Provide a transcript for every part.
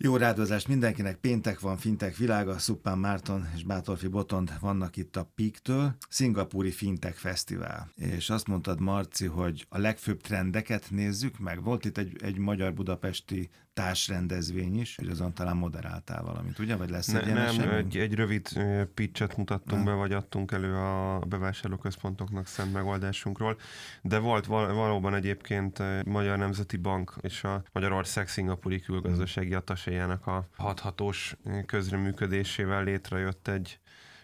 Jó rádozást mindenkinek, péntek van, fintek világa, Szuppán Márton és Bátorfi Botond vannak itt a Peak-től, Szingapúri Fintek Fesztivál. És azt mondtad, Marci, hogy a legfőbb trendeket nézzük meg. Volt itt egy, egy magyar-budapesti társrendezvény is, hogy azon talán moderáltál valamit, ugye? Vagy lesz ne, egy ilyen Nem, esemény? egy, egy rövid pitchet mutattunk be, vagy adtunk elő a bevásárlóközpontoknak szent megoldásunkról, de volt val- valóban egyébként Magyar Nemzeti Bank és a Magyarország Szingapúri Külgazdasági Ataséjának a hathatós közreműködésével létrejött egy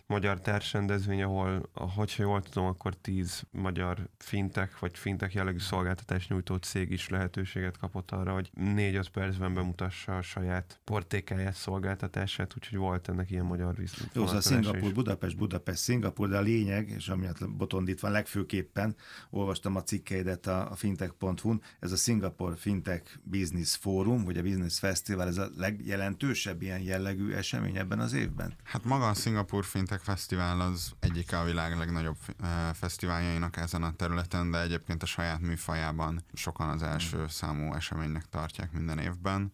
magyar társrendezvény, ahol, hogyha jól tudom, akkor tíz magyar fintek, vagy fintek jellegű szolgáltatás nyújtó cég is lehetőséget kapott arra, hogy négy-öt percben bemutassa a saját portékáját, szolgáltatását, úgyhogy volt ennek ilyen magyar Jó, szóval visszvonatása Szingapur, is. Budapest, Budapest, Szingapur, de a lényeg, és amiatt Botond itt van legfőképpen, olvastam a cikkeidet a, a fintech.hu-n, ez a Singapore Fintech Business Forum, vagy a Business Festival, ez a legjelentősebb ilyen jellegű esemény ebben az évben? Hát maga a Singapur Fintech Fesztivál az egyik a világ legnagyobb eh, fesztiváljainak ezen a területen, de egyébként a saját műfajában sokan az első számú eseménynek tartják minden évben.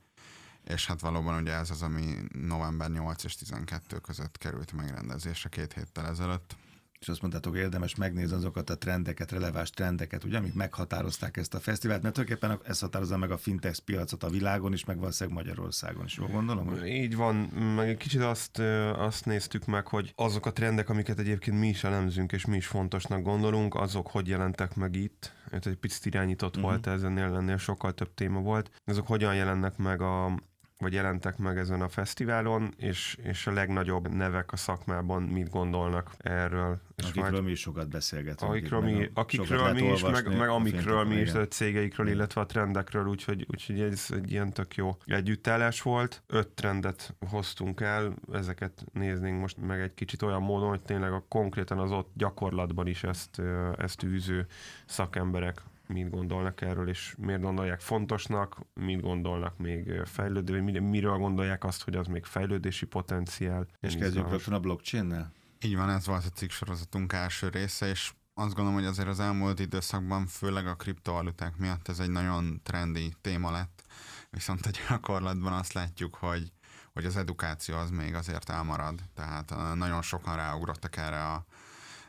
És hát valóban ugye ez az, ami november 8 és 12 között került megrendezésre két héttel ezelőtt. És azt mondtátok, hogy érdemes megnézni azokat a trendeket, releváns trendeket, ugye, amik meghatározták ezt a fesztivált, mert tulajdonképpen ez határozza meg a fintech piacot a világon is, meg valószínűleg Magyarországon is, jól gondolom? Hogy... Így van, meg egy kicsit azt, azt néztük meg, hogy azok a trendek, amiket egyébként mi is elemzünk, és mi is fontosnak gondolunk, azok hogy jelentek meg itt. Ez egy picit irányított uh-huh. volt, ez ennél, ennél sokkal több téma volt. Azok hogyan jelennek meg a vagy jelentek meg ezen a fesztiválon, és, és a legnagyobb nevek a szakmában mit gondolnak erről. És Akikről majd- mi is sokat beszélgetünk. Akikről, mi, akikről mi is, meg, olvasni meg amikről mi is, a cégeikről, illetve a trendekről, úgyhogy, úgyhogy ez egy ilyen tök jó együttállás volt. Öt trendet hoztunk el, ezeket néznénk most meg egy kicsit olyan módon, hogy tényleg a konkrétan az ott gyakorlatban is ezt, ezt űző szakemberek mit gondolnak erről, és miért gondolják fontosnak, mit gondolnak még fejlődő, vagy mi- miről gondolják azt, hogy az még fejlődési potenciál. És kezdjük rögtön a blockchain-nel? Így van, ez volt a cikk sorozatunk első része, és azt gondolom, hogy azért az elmúlt időszakban, főleg a kriptovaluták miatt ez egy nagyon trendi téma lett, viszont a gyakorlatban azt látjuk, hogy, hogy az edukáció az még azért elmarad, tehát nagyon sokan ráugrottak erre a,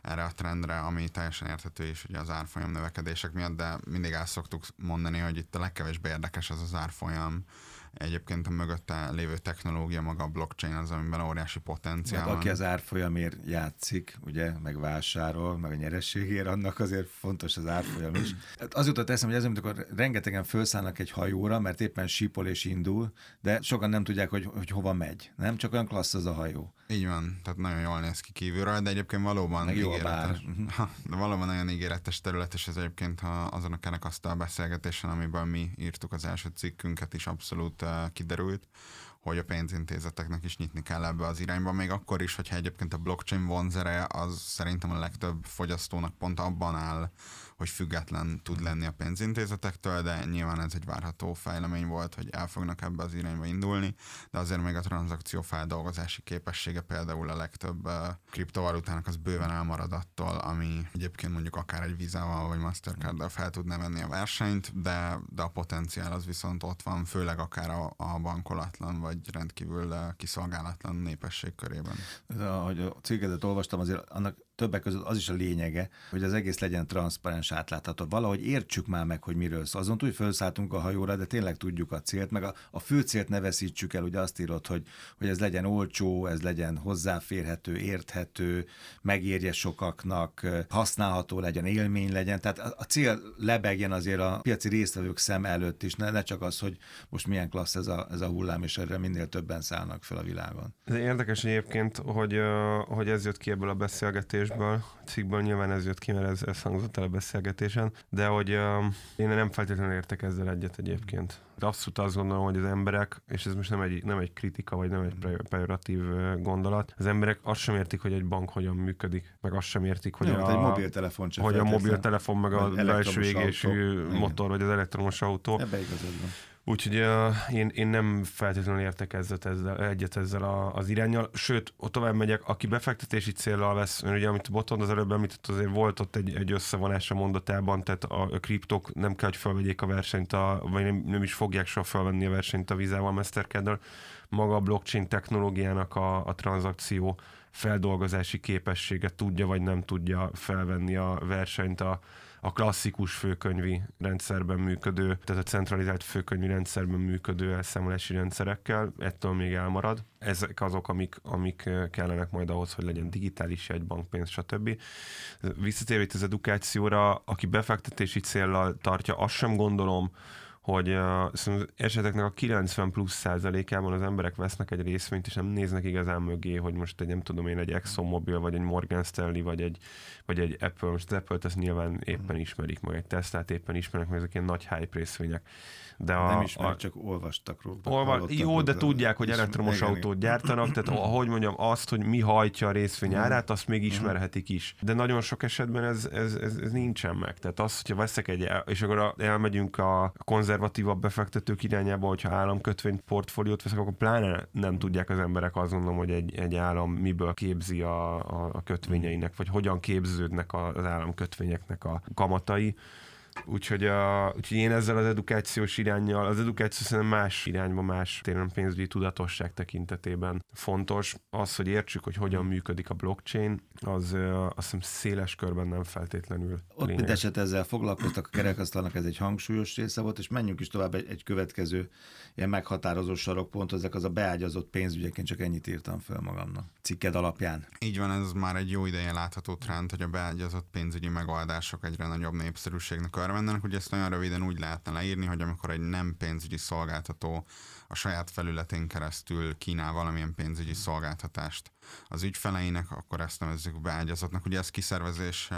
erre a trendre, ami teljesen érthető is ugye az árfolyam növekedések miatt, de mindig el szoktuk mondani, hogy itt a legkevésbé érdekes az az árfolyam, Egyébként a mögötte lévő technológia, maga a blockchain az, amiben óriási potenciál Hát van. aki az árfolyamért játszik, ugye, meg vásárol, meg a nyerességért, annak azért fontos az árfolyam is. Hát az jutott eszembe, hogy ez, amikor rengetegen felszállnak egy hajóra, mert éppen sípol és indul, de sokan nem tudják, hogy, hogy hova megy. Nem? Csak olyan klassz az a hajó. Így van, tehát nagyon jól néz ki kívülről, de egyébként valóban Meg jó ígéretes. bár. De valóban nagyon ígéretes terület, és ez egyébként ha azon a kerekasztal beszélgetésen, amiben mi írtuk az első cikkünket is abszolút uh, kiderült, hogy a pénzintézeteknek is nyitni kell ebbe az irányba, még akkor is, hogyha egyébként a blockchain vonzere az szerintem a legtöbb fogyasztónak pont abban áll, hogy független tud lenni a pénzintézetektől, de nyilván ez egy várható fejlemény volt, hogy el fognak ebbe az irányba indulni, de azért még a tranzakció feldolgozási képessége például a legtöbb kriptovalutának az bőven elmarad attól, ami egyébként mondjuk akár egy Visa-val vagy Mastercard-dal fel tudná venni a versenyt, de, de a potenciál az viszont ott van, főleg akár a, a bankolatlan vagy rendkívül uh, kiszolgálatlan népesség körében. Ahogy a cégedet olvastam, azért annak többek között az is a lényege, hogy az egész legyen transzparens, átlátható. Valahogy értsük már meg, hogy miről szól. Azon túl, felszálltunk a hajóra, de tényleg tudjuk a célt, meg a, a fő célt ne veszítsük el, ugye azt írod, hogy, hogy ez legyen olcsó, ez legyen hozzáférhető, érthető, megérje sokaknak, használható legyen, élmény legyen. Tehát a, a cél lebegjen azért a piaci résztvevők szem előtt is, ne, ne csak az, hogy most milyen klassz ez a, ez a hullám, és erre minél többen szállnak fel a világon. Ez érdekes egyébként, hogy, hogy ez jött ki ebből a beszélgetésből, a cikkből nyilván ez jött ki, mert ez, ez hangzott el a beszélgetésen, de hogy ö, én nem feltétlenül értek ezzel egyet egyébként. De abszolút azt gondolom, hogy az emberek, és ez most nem egy, nem egy kritika, vagy nem egy pre- pejoratív gondolat, az emberek azt sem értik, hogy egy bank hogyan működik, meg azt sem értik, hogy Hogy a, egy mobiltelefon hogy a mobiltelefon, meg a belső égésű motor, vagy az elektromos autó. Ebbe igazad van. Úgyhogy uh, én, én nem feltétlenül értek ezzel, ezzel, egyet ezzel a, az irányjal, sőt, ott tovább megyek, aki befektetési célral vesz, ugye amit Botond az előbb említett, azért volt ott egy, egy összevonás a mondatában, tehát a, a kriptok nem kell, hogy felvegyék a versenyt, a, vagy nem, nem is fogják soha felvenni a versenyt a vizával, mastercard Maga a blockchain technológiának a, a tranzakció feldolgozási képessége tudja vagy nem tudja felvenni a versenyt a, a klasszikus főkönyvi rendszerben működő, tehát a centralizált főkönyvi rendszerben működő elszámolási rendszerekkel, ettől még elmarad. Ezek azok, amik, amik kellenek majd ahhoz, hogy legyen digitális egy bankpénz, stb. Visszatérve itt az edukációra, aki befektetési céllal tartja, azt sem gondolom, hogy uh, eseteknek a 90 plusz százalékában az emberek vesznek egy részvényt, és nem néznek igazán mögé, hogy most egy, nem tudom én, egy ExxonMobil, vagy egy Morgan Stanley, vagy egy, vagy egy Apple, most az Apple-t ezt nyilván éppen ismerik, meg egy Tesla-t éppen ismernek, meg ezek ilyen nagy hype részvények. De a, nem ismerik, a, csak olvastak róla. Olva, jó, de tudják, hogy elektromos igen, autót gyártanak, tehát ahogy mondjam, azt, hogy mi hajtja a részvény árát, azt még ismerhetik is. De nagyon sok esetben ez, ez, ez, ez nincsen meg. Tehát az, hogyha veszek egy, és akkor elmegyünk a konzervatívabb befektetők irányába, hogyha államkötvény portfóliót veszek, akkor pláne nem tudják az emberek azt gondolom, hogy egy, egy állam miből képzi a, a, a kötvényeinek, vagy hogyan képződnek az államkötvényeknek a kamatai. Úgyhogy, a, úgyhogy én ezzel az edukációs irányjal, az edukáció szerintem más irányba, más téren pénzügyi tudatosság tekintetében fontos. Az, hogy értsük, hogy hogyan működik a blockchain, az azt hiszem széles körben nem feltétlenül Ott lényeg. eset ezzel foglalkoztak a kerekasztalnak, ez egy hangsúlyos része volt, és menjünk is tovább egy, egy következő ilyen meghatározó sarokpont, ezek az a beágyazott pénzügyek, csak ennyit írtam fel magamnak cikked alapján. Így van, ez már egy jó ideje látható trend, hogy a beágyazott pénzügyi megoldások egyre nagyobb népszerűségnek örvendenek. Ugye ezt nagyon röviden úgy lehetne leírni, hogy amikor egy nem pénzügyi szolgáltató a saját felületén keresztül kínál valamilyen pénzügyi szolgáltatást az ügyfeleinek, akkor ezt nevezzük beágyazatnak. Ugye ezt kiszervezés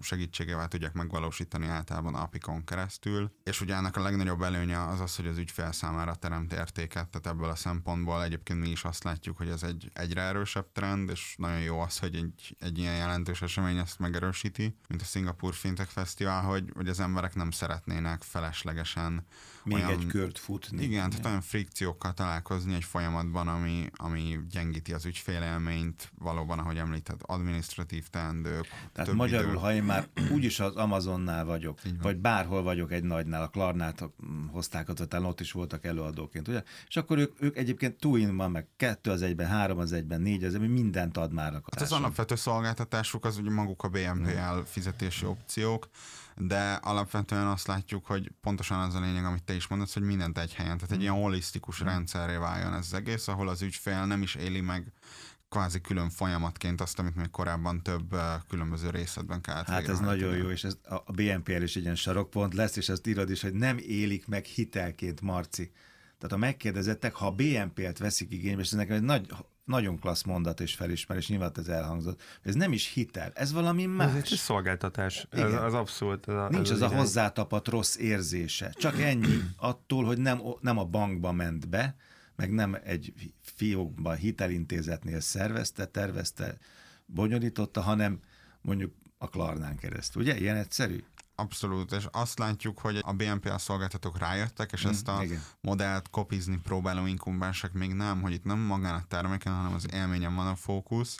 segítségével tudják megvalósítani általában API-kon keresztül, és ugye ennek a legnagyobb előnye az az, hogy az ügyfél számára teremt értéket, tehát ebből a szempontból egyébként mi is azt látjuk, hogy ez egy egyre erősebb trend, és nagyon jó az, hogy egy, egy ilyen jelentős esemény ezt megerősíti, mint a Singapore Fintech Festival, hogy, hogy az emberek nem szeretnének feleslegesen még olyan, egy kört futni. Igen, tehát olyan frikciókkal találkozni egy folyamatban, ami, ami gyengíti az ügyfélelményt, valóban, ahogy említett, administratív teendők. Tehát magyarul, idő. ha én már úgyis az Amazonnál vagyok, vagy bárhol vagyok egy nagynál, a Klarnát hozták, talán ott is voltak előadóként, ugye? És akkor ők, ők egyébként túl van, meg kettő az egyben, három az egyben, négy az egyben, mindent ad már a Hát az alapvető szolgáltatásuk az ugye maguk a BMPL fizetési opciók, de alapvetően azt látjuk, hogy pontosan az a lényeg, amit te is mondasz, hogy mindent egy helyen, tehát egy ilyen holisztikus rendszerré váljon ez az egész, ahol az ügyfél nem is éli meg kvázi külön folyamatként azt, amit még korábban több különböző részletben kellett Hát ez nagyon jó, és ez a BNPL is egy ilyen sarokpont lesz, és ezt írod is, hogy nem élik meg hitelként, Marci. Tehát a megkérdezettek, ha a BNP-t veszik igénybe, és ez nekem egy nagy nagyon klassz mondat és felismerés, nyilván ez elhangzott. Ez nem is hitel, ez valami más. Ez egy szolgáltatás, ez, az abszolút. Ez a, Nincs ez az, az a hozzátapadt rossz érzése. Csak ennyi attól, hogy nem, nem a bankba ment be, meg nem egy fiókban hitelintézetnél szervezte, tervezte, bonyolította, hanem mondjuk a Klarnán keresztül. Ugye? Ilyen egyszerű? Abszolút, és azt látjuk, hogy a BNPL szolgáltatók rájöttek, és mm, ezt a igen. modellt kopizni próbáló inkubánsok még nem, hogy itt nem magán a terméken, hanem az élményen van a fókusz,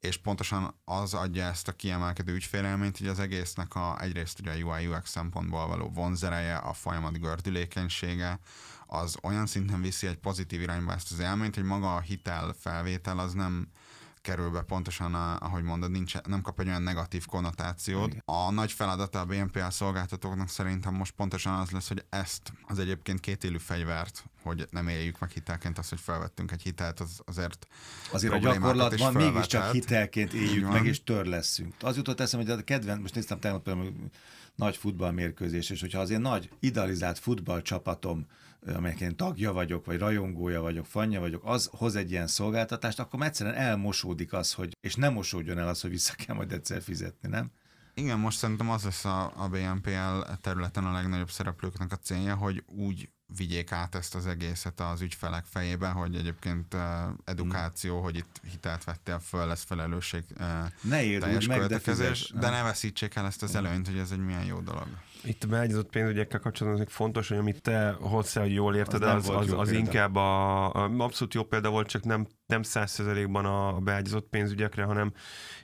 és pontosan az adja ezt a kiemelkedő ügyfélelményt, hogy az egésznek a, egyrészt ugye a UI UX szempontból való vonzereje, a folyamat gördülékenysége, az olyan szinten viszi egy pozitív irányba ezt az élményt, hogy maga a hitel felvétel az nem kerül be pontosan, ahogy mondod, nincs, nem kap egy olyan negatív konnotációt. Igen. A nagy feladata a BNPL szolgáltatóknak szerintem most pontosan az lesz, hogy ezt az egyébként kétélű fegyvert, hogy nem éljük meg hitelként azt, hogy felvettünk egy hitelt, az azért Azért a gyakorlatban mégiscsak hitelként éljük meg, és tör leszünk. Az jutott eszembe, hogy a kedvenc, most néztem tegnap például nagy futballmérkőzés, és hogyha azért nagy idealizált futballcsapatom amelyek én tagja vagyok, vagy rajongója vagyok, fanya vagyok, az hoz egy ilyen szolgáltatást, akkor egyszerűen elmosódik az, hogy, és nem mosódjon el az, hogy vissza kell majd egyszer fizetni, nem? Igen, most szerintem az lesz a, a BNPL területen a legnagyobb szereplőknek a célja, hogy úgy vigyék át ezt az egészet az ügyfelek fejébe, hogy egyébként uh, edukáció, hmm. hogy itt hitelt vettél föl, lesz felelősség uh, ne teljes meg, de, de ne veszítsék el ezt az előnyt, hogy ez egy milyen jó dolog. Itt a beágyazott pénzügyekkel kapcsolatban fontos, hogy amit te hozzá, hogy jól érted, az, az, az, az inkább a, a, abszolút jó példa volt, csak nem nem százszerzelékben a beágyazott pénzügyekre, hanem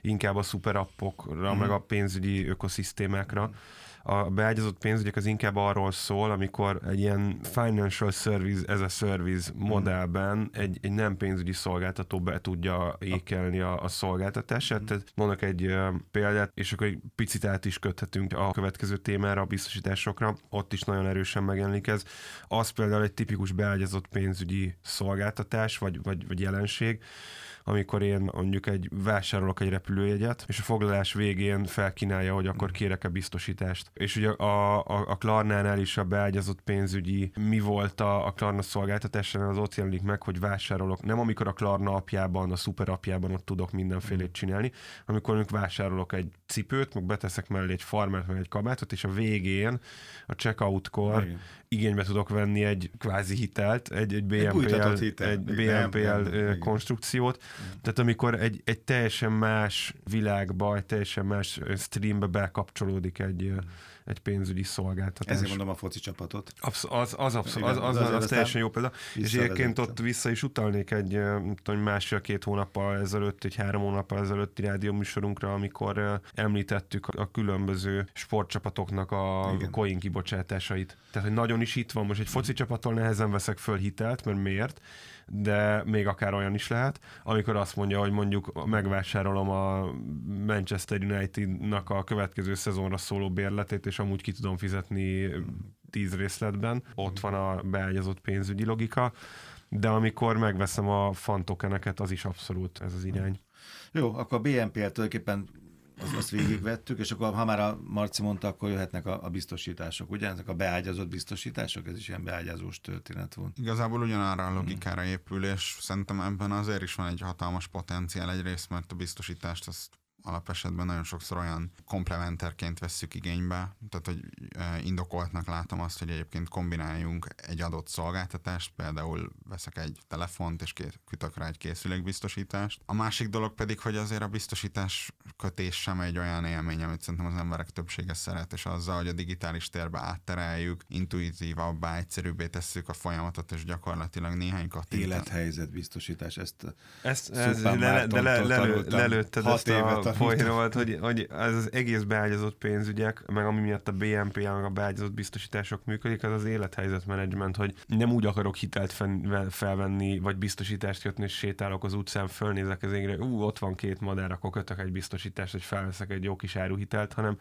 inkább a szuperappokra, mm. meg a pénzügyi ökoszisztémákra. Mm a beágyazott pénzügyek az inkább arról szól, amikor egy ilyen financial service ez a service hmm. modellben egy, egy nem pénzügyi szolgáltató be tudja ékelni a, a szolgáltatását. Mm. Tehát mondok egy példát, és akkor egy picit át is köthetünk a következő témára, a biztosításokra. Ott is nagyon erősen megjelenik ez. Az például egy tipikus beágyazott pénzügyi szolgáltatás, vagy, vagy, vagy jelenség, amikor én mondjuk egy vásárolok egy repülőjegyet, és a foglalás végén felkínálja, hogy akkor kérek-e biztosítást. És ugye a, a, a Klarnánál is a beágyazott pénzügyi mi volt a, a Klarna szolgáltatásánál, az ott jelenik meg, hogy vásárolok. Nem amikor a Klarna apjában, a szuper apjában ott tudok mindenfélét csinálni, amikor mondjuk vásárolok egy cipőt, meg beteszek mellé egy farmert, meg egy kabátot, és a végén, a checkoutkor igénybe tudok venni egy kvázi hitelt, egy, egy BNPL, egy, egy BNPL konstrukciót. Tehát amikor egy, egy teljesen más világba, egy teljesen más streambe bekapcsolódik egy, egy pénzügyi szolgáltatás. Ezért mondom a foci csapatot. Absz- az, az, az, az, az, az, az teljesen jó példa. És egyébként ott vissza is utalnék egy tudom, másfél-két hónappal ezelőtt, egy három hónappal ezelőtti rádióműsorunkra, amikor említettük a különböző sportcsapatoknak a Igen. coin kibocsátásait. Tehát, hogy nagyon is itt van, most egy foci csapattól nehezen veszek föl hitelt, mert miért? De még akár olyan is lehet, amikor azt mondja, hogy mondjuk megvásárolom a Manchester United-nak a következő szezonra szóló bérletét, és amúgy ki tudom fizetni tíz részletben, ott van a beágyazott pénzügyi logika, de amikor megveszem a fantokeneket, az is abszolút ez az irány. Jó, akkor a BNP-t tulajdonképpen azt, azt végigvettük, és akkor ha már a Marci mondta, akkor jöhetnek a, a biztosítások, ugye? Ezek a beágyazott biztosítások, ez is ilyen beágyazós történet volt. Igazából ugyanarra a logikára épül, és szerintem ebben azért is van egy hatalmas potenciál egyrészt, mert a biztosítást azt alapesetben nagyon sokszor olyan komplementerként vesszük igénybe, tehát hogy indokoltnak látom azt, hogy egyébként kombináljunk egy adott szolgáltatást, például veszek egy telefont és kütök rá egy készülékbiztosítást. A másik dolog pedig, hogy azért a biztosítás kötés sem egy olyan élmény, amit szerintem az emberek többsége szeret, és azzal, hogy a digitális térbe áttereljük, intuitívabbá, egyszerűbbé tesszük a folyamatot, és gyakorlatilag néhány kattintás. Élethelyzet biztosítás, ezt, ezt ez, le, le, de le, le, lelőtted ezt a poénra volt, hogy, hogy ez az egész beágyazott pénzügyek, meg ami miatt a BNP, meg a beágyazott biztosítások működik, az az élethelyzetmenedzsment, hogy nem úgy akarok hitelt felvenni, vagy biztosítást kötni, és sétálok az utcán, fölnézek az égre, ú, ott van két madár, akkor kötök egy biztosítást, hogy felveszek egy jó kis áruhitelt, hanem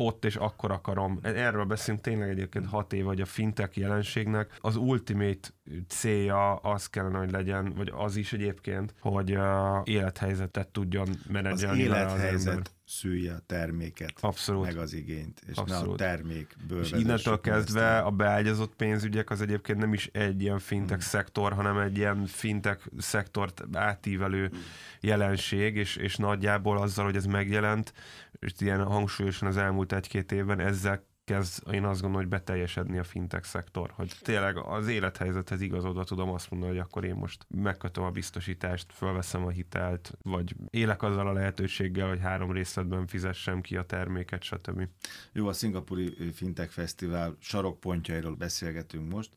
ott és akkor akarom. Erről beszélünk tényleg egyébként hat év, vagy a fintech jelenségnek az ultimate célja az kellene, hogy legyen, vagy az is egyébként, hogy uh, élethelyzetet tudjon menedzselni. Az élethelyzet szülje a terméket, Abszolút. meg az igényt, és Abszolút. ne a termékből És innentől kezdve a beágyazott pénzügyek az egyébként nem is egy ilyen fintech hmm. szektor, hanem egy ilyen fintech szektort átívelő hmm. jelenség, és, és nagyjából azzal, hogy ez megjelent, és ilyen hangsúlyosan az elmúlt egy-két évben ezzel kezd, én azt gondolom, hogy beteljesedni a fintech szektor, hogy tényleg az élethelyzethez igazodva tudom azt mondani, hogy akkor én most megkötöm a biztosítást, fölveszem a hitelt, vagy élek azzal a lehetőséggel, hogy három részletben fizessem ki a terméket, stb. Jó, a Szingapúri Fintech Fesztivál sarokpontjairól beszélgetünk most,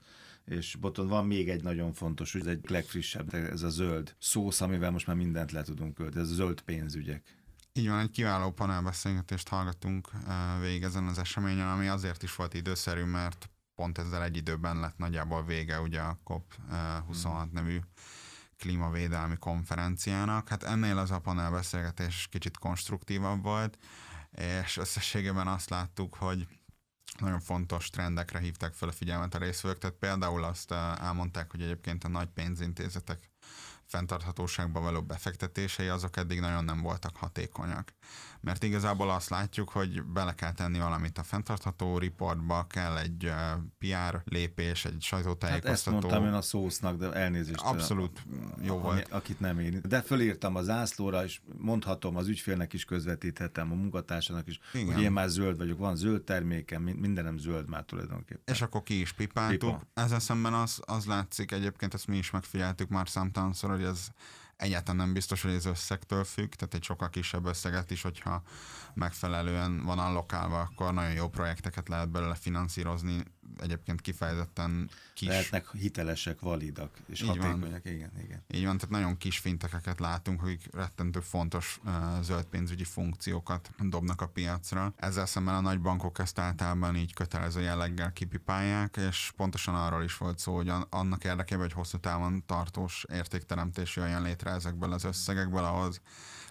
és Boton van még egy nagyon fontos, ez egy legfrissebb, ez a zöld szósz, amivel most már mindent le tudunk költeni, ez a zöld pénzügyek. Így van, egy kiváló panelbeszélgetést hallgattunk eh, végig ezen az eseményen, ami azért is volt időszerű, mert pont ezzel egy időben lett nagyjából vége ugye a COP26 mm. nevű klímavédelmi konferenciának. Hát ennél az a panelbeszélgetés kicsit konstruktívabb volt, és összességében azt láttuk, hogy nagyon fontos trendekre hívták fel a figyelmet a részvevők, tehát például azt eh, elmondták, hogy egyébként a nagy pénzintézetek fenntarthatóságba való befektetései, azok eddig nagyon nem voltak hatékonyak. Mert igazából azt látjuk, hogy bele kell tenni valamit a fenntartható riportba, kell egy PR lépés, egy sajtótájékoztató. Hát ezt mondtam én a szósznak, de elnézést. Abszolút jó volt. Akit nem én. De fölírtam a zászlóra, és mondhatom, az ügyfélnek is közvetíthetem, a munkatársának is, Igen. hogy én már zöld vagyok, van zöld termékem, mindenem zöld már tulajdonképpen. És akkor ki is pipáltuk. Pipa. Ezzel szemben az, az látszik, egyébként ezt mi is megfigyeltük már számtalanszor, hogy ez egyáltalán nem biztos, hogy ez összegtől függ, tehát egy sokkal kisebb összeget is, hogyha megfelelően van allokálva, akkor nagyon jó projekteket lehet belőle finanszírozni, egyébként kifejezetten kis... Lehetnek hitelesek, validak és Így hatékonyak, van. igen, igen. Így van, tehát nagyon kis fintekeket látunk, hogy rettentő fontos uh, zöld pénzügyi funkciókat dobnak a piacra. Ezzel szemben a nagy bankok ezt általában így kötelező jelleggel kipipálják, és pontosan arról is volt szó, hogy annak érdekében, hogy hosszú távon tartós értékteremtés jöjjön létre ezekből az összegekből, ahhoz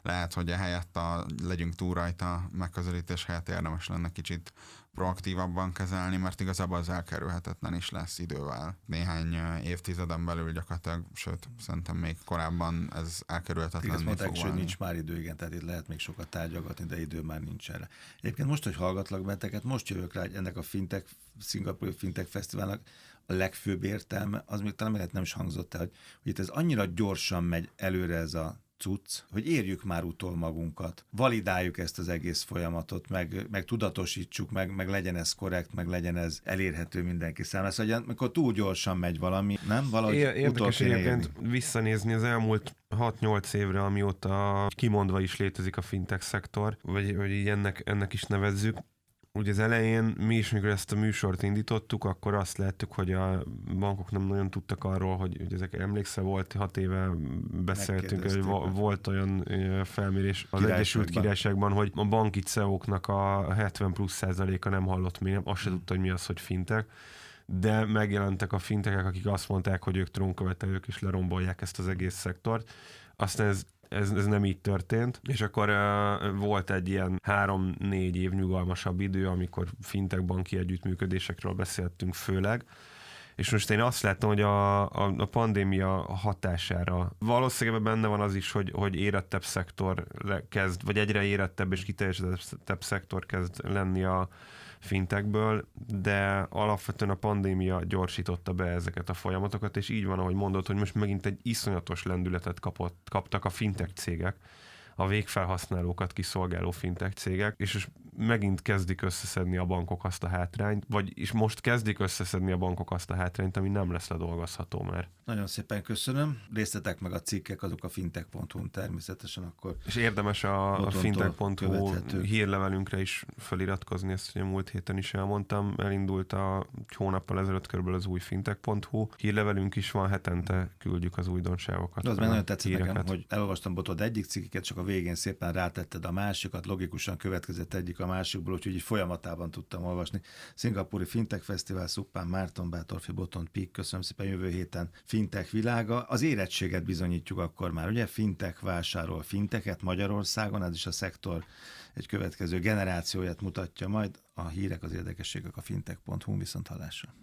lehet, hogy ehelyett a legyünk túl rajta megközelítés helyett érdemes lenne kicsit proaktívabban kezelni, mert igazából az elkerülhetetlen is lesz idővel. Néhány évtizeden belül gyakorlatilag, sőt, szerintem még korábban ez elkerülhetetlen. Igen, mondták, hogy nincs már idő, igen, tehát itt lehet még sokat tárgyalgatni, de idő már nincs erre. Egyébként most, hogy hallgatlak benneteket, most jövök rá, hogy ennek a Fintech, Szingapúri Fintech Fesztiválnak a legfőbb értelme, az még talán nem is hangzott el, hogy, hogy itt ez annyira gyorsan megy előre ez a cucc, hogy érjük már utol magunkat, validáljuk ezt az egész folyamatot, meg, meg tudatosítsuk, meg, meg legyen ez korrekt, meg legyen ez elérhető mindenki számára. Szóval, hogy amikor túl gyorsan megy valami, nem? Valahogy Érdekes egyébként visszanézni az elmúlt 6-8 évre, amióta kimondva is létezik a fintech szektor, vagy, vagy ennek, ennek is nevezzük, Ugye az elején mi is, mikor ezt a műsort indítottuk, akkor azt láttuk, hogy a bankok nem nagyon tudtak arról, hogy, hogy ezek emlékszel, volt hat éve beszéltünk, hogy volt olyan felmérés az Egyesült Királyságban, hogy a banki CEO-knak a 70 plusz százaléka nem hallott még, nem, azt se hmm. tudta, hogy mi az, hogy fintek de megjelentek a fintekek, akik azt mondták, hogy ők trónkövetelők és lerombolják ezt az egész szektort. Aztán ez ez, ez nem így történt, és akkor uh, volt egy ilyen három-négy év nyugalmasabb idő, amikor fintek banki együttműködésekről beszéltünk főleg, és most én azt látom, hogy a, a, a pandémia hatására valószínűleg benne van az is, hogy, hogy érettebb szektor kezd, vagy egyre érettebb és kiteljesedettebb szektor kezd lenni a, fintekből, de alapvetően a pandémia gyorsította be ezeket a folyamatokat, és így van, ahogy mondod, hogy most megint egy iszonyatos lendületet kapott, kaptak a fintek cégek, a végfelhasználókat kiszolgáló fintech cégek, és megint kezdik összeszedni a bankok azt a hátrányt, vagy is most kezdik összeszedni a bankok azt a hátrányt, ami nem lesz ledolgozható már. Nagyon szépen köszönöm. Részletek meg a cikkek, azok a fintech.hu természetesen akkor. És érdemes a, a fintech.hu hírlevelünkre is feliratkozni, ezt ugye múlt héten is elmondtam. Elindult a hónappal ezelőtt körülbelül az új fintech.hu. Hírlevelünk is van, hetente küldjük az újdonságokat. De az meg nagyon tetszett nekem, hogy elolvastam botod egyik cikket, csak a végén szépen rátetted a másikat, logikusan következett egyik a másikból, úgyhogy így folyamatában tudtam olvasni. Szingapúri Fintech Fesztivál, Szuppán, Márton, Bátorfi, Botont, Pik, köszönöm szépen jövő héten Fintech világa. Az érettséget bizonyítjuk akkor már, ugye? Fintech vásárol finteket Magyarországon, ez is a szektor egy következő generációját mutatja majd. A hírek, az érdekességek a fintech.hu viszont hallásra.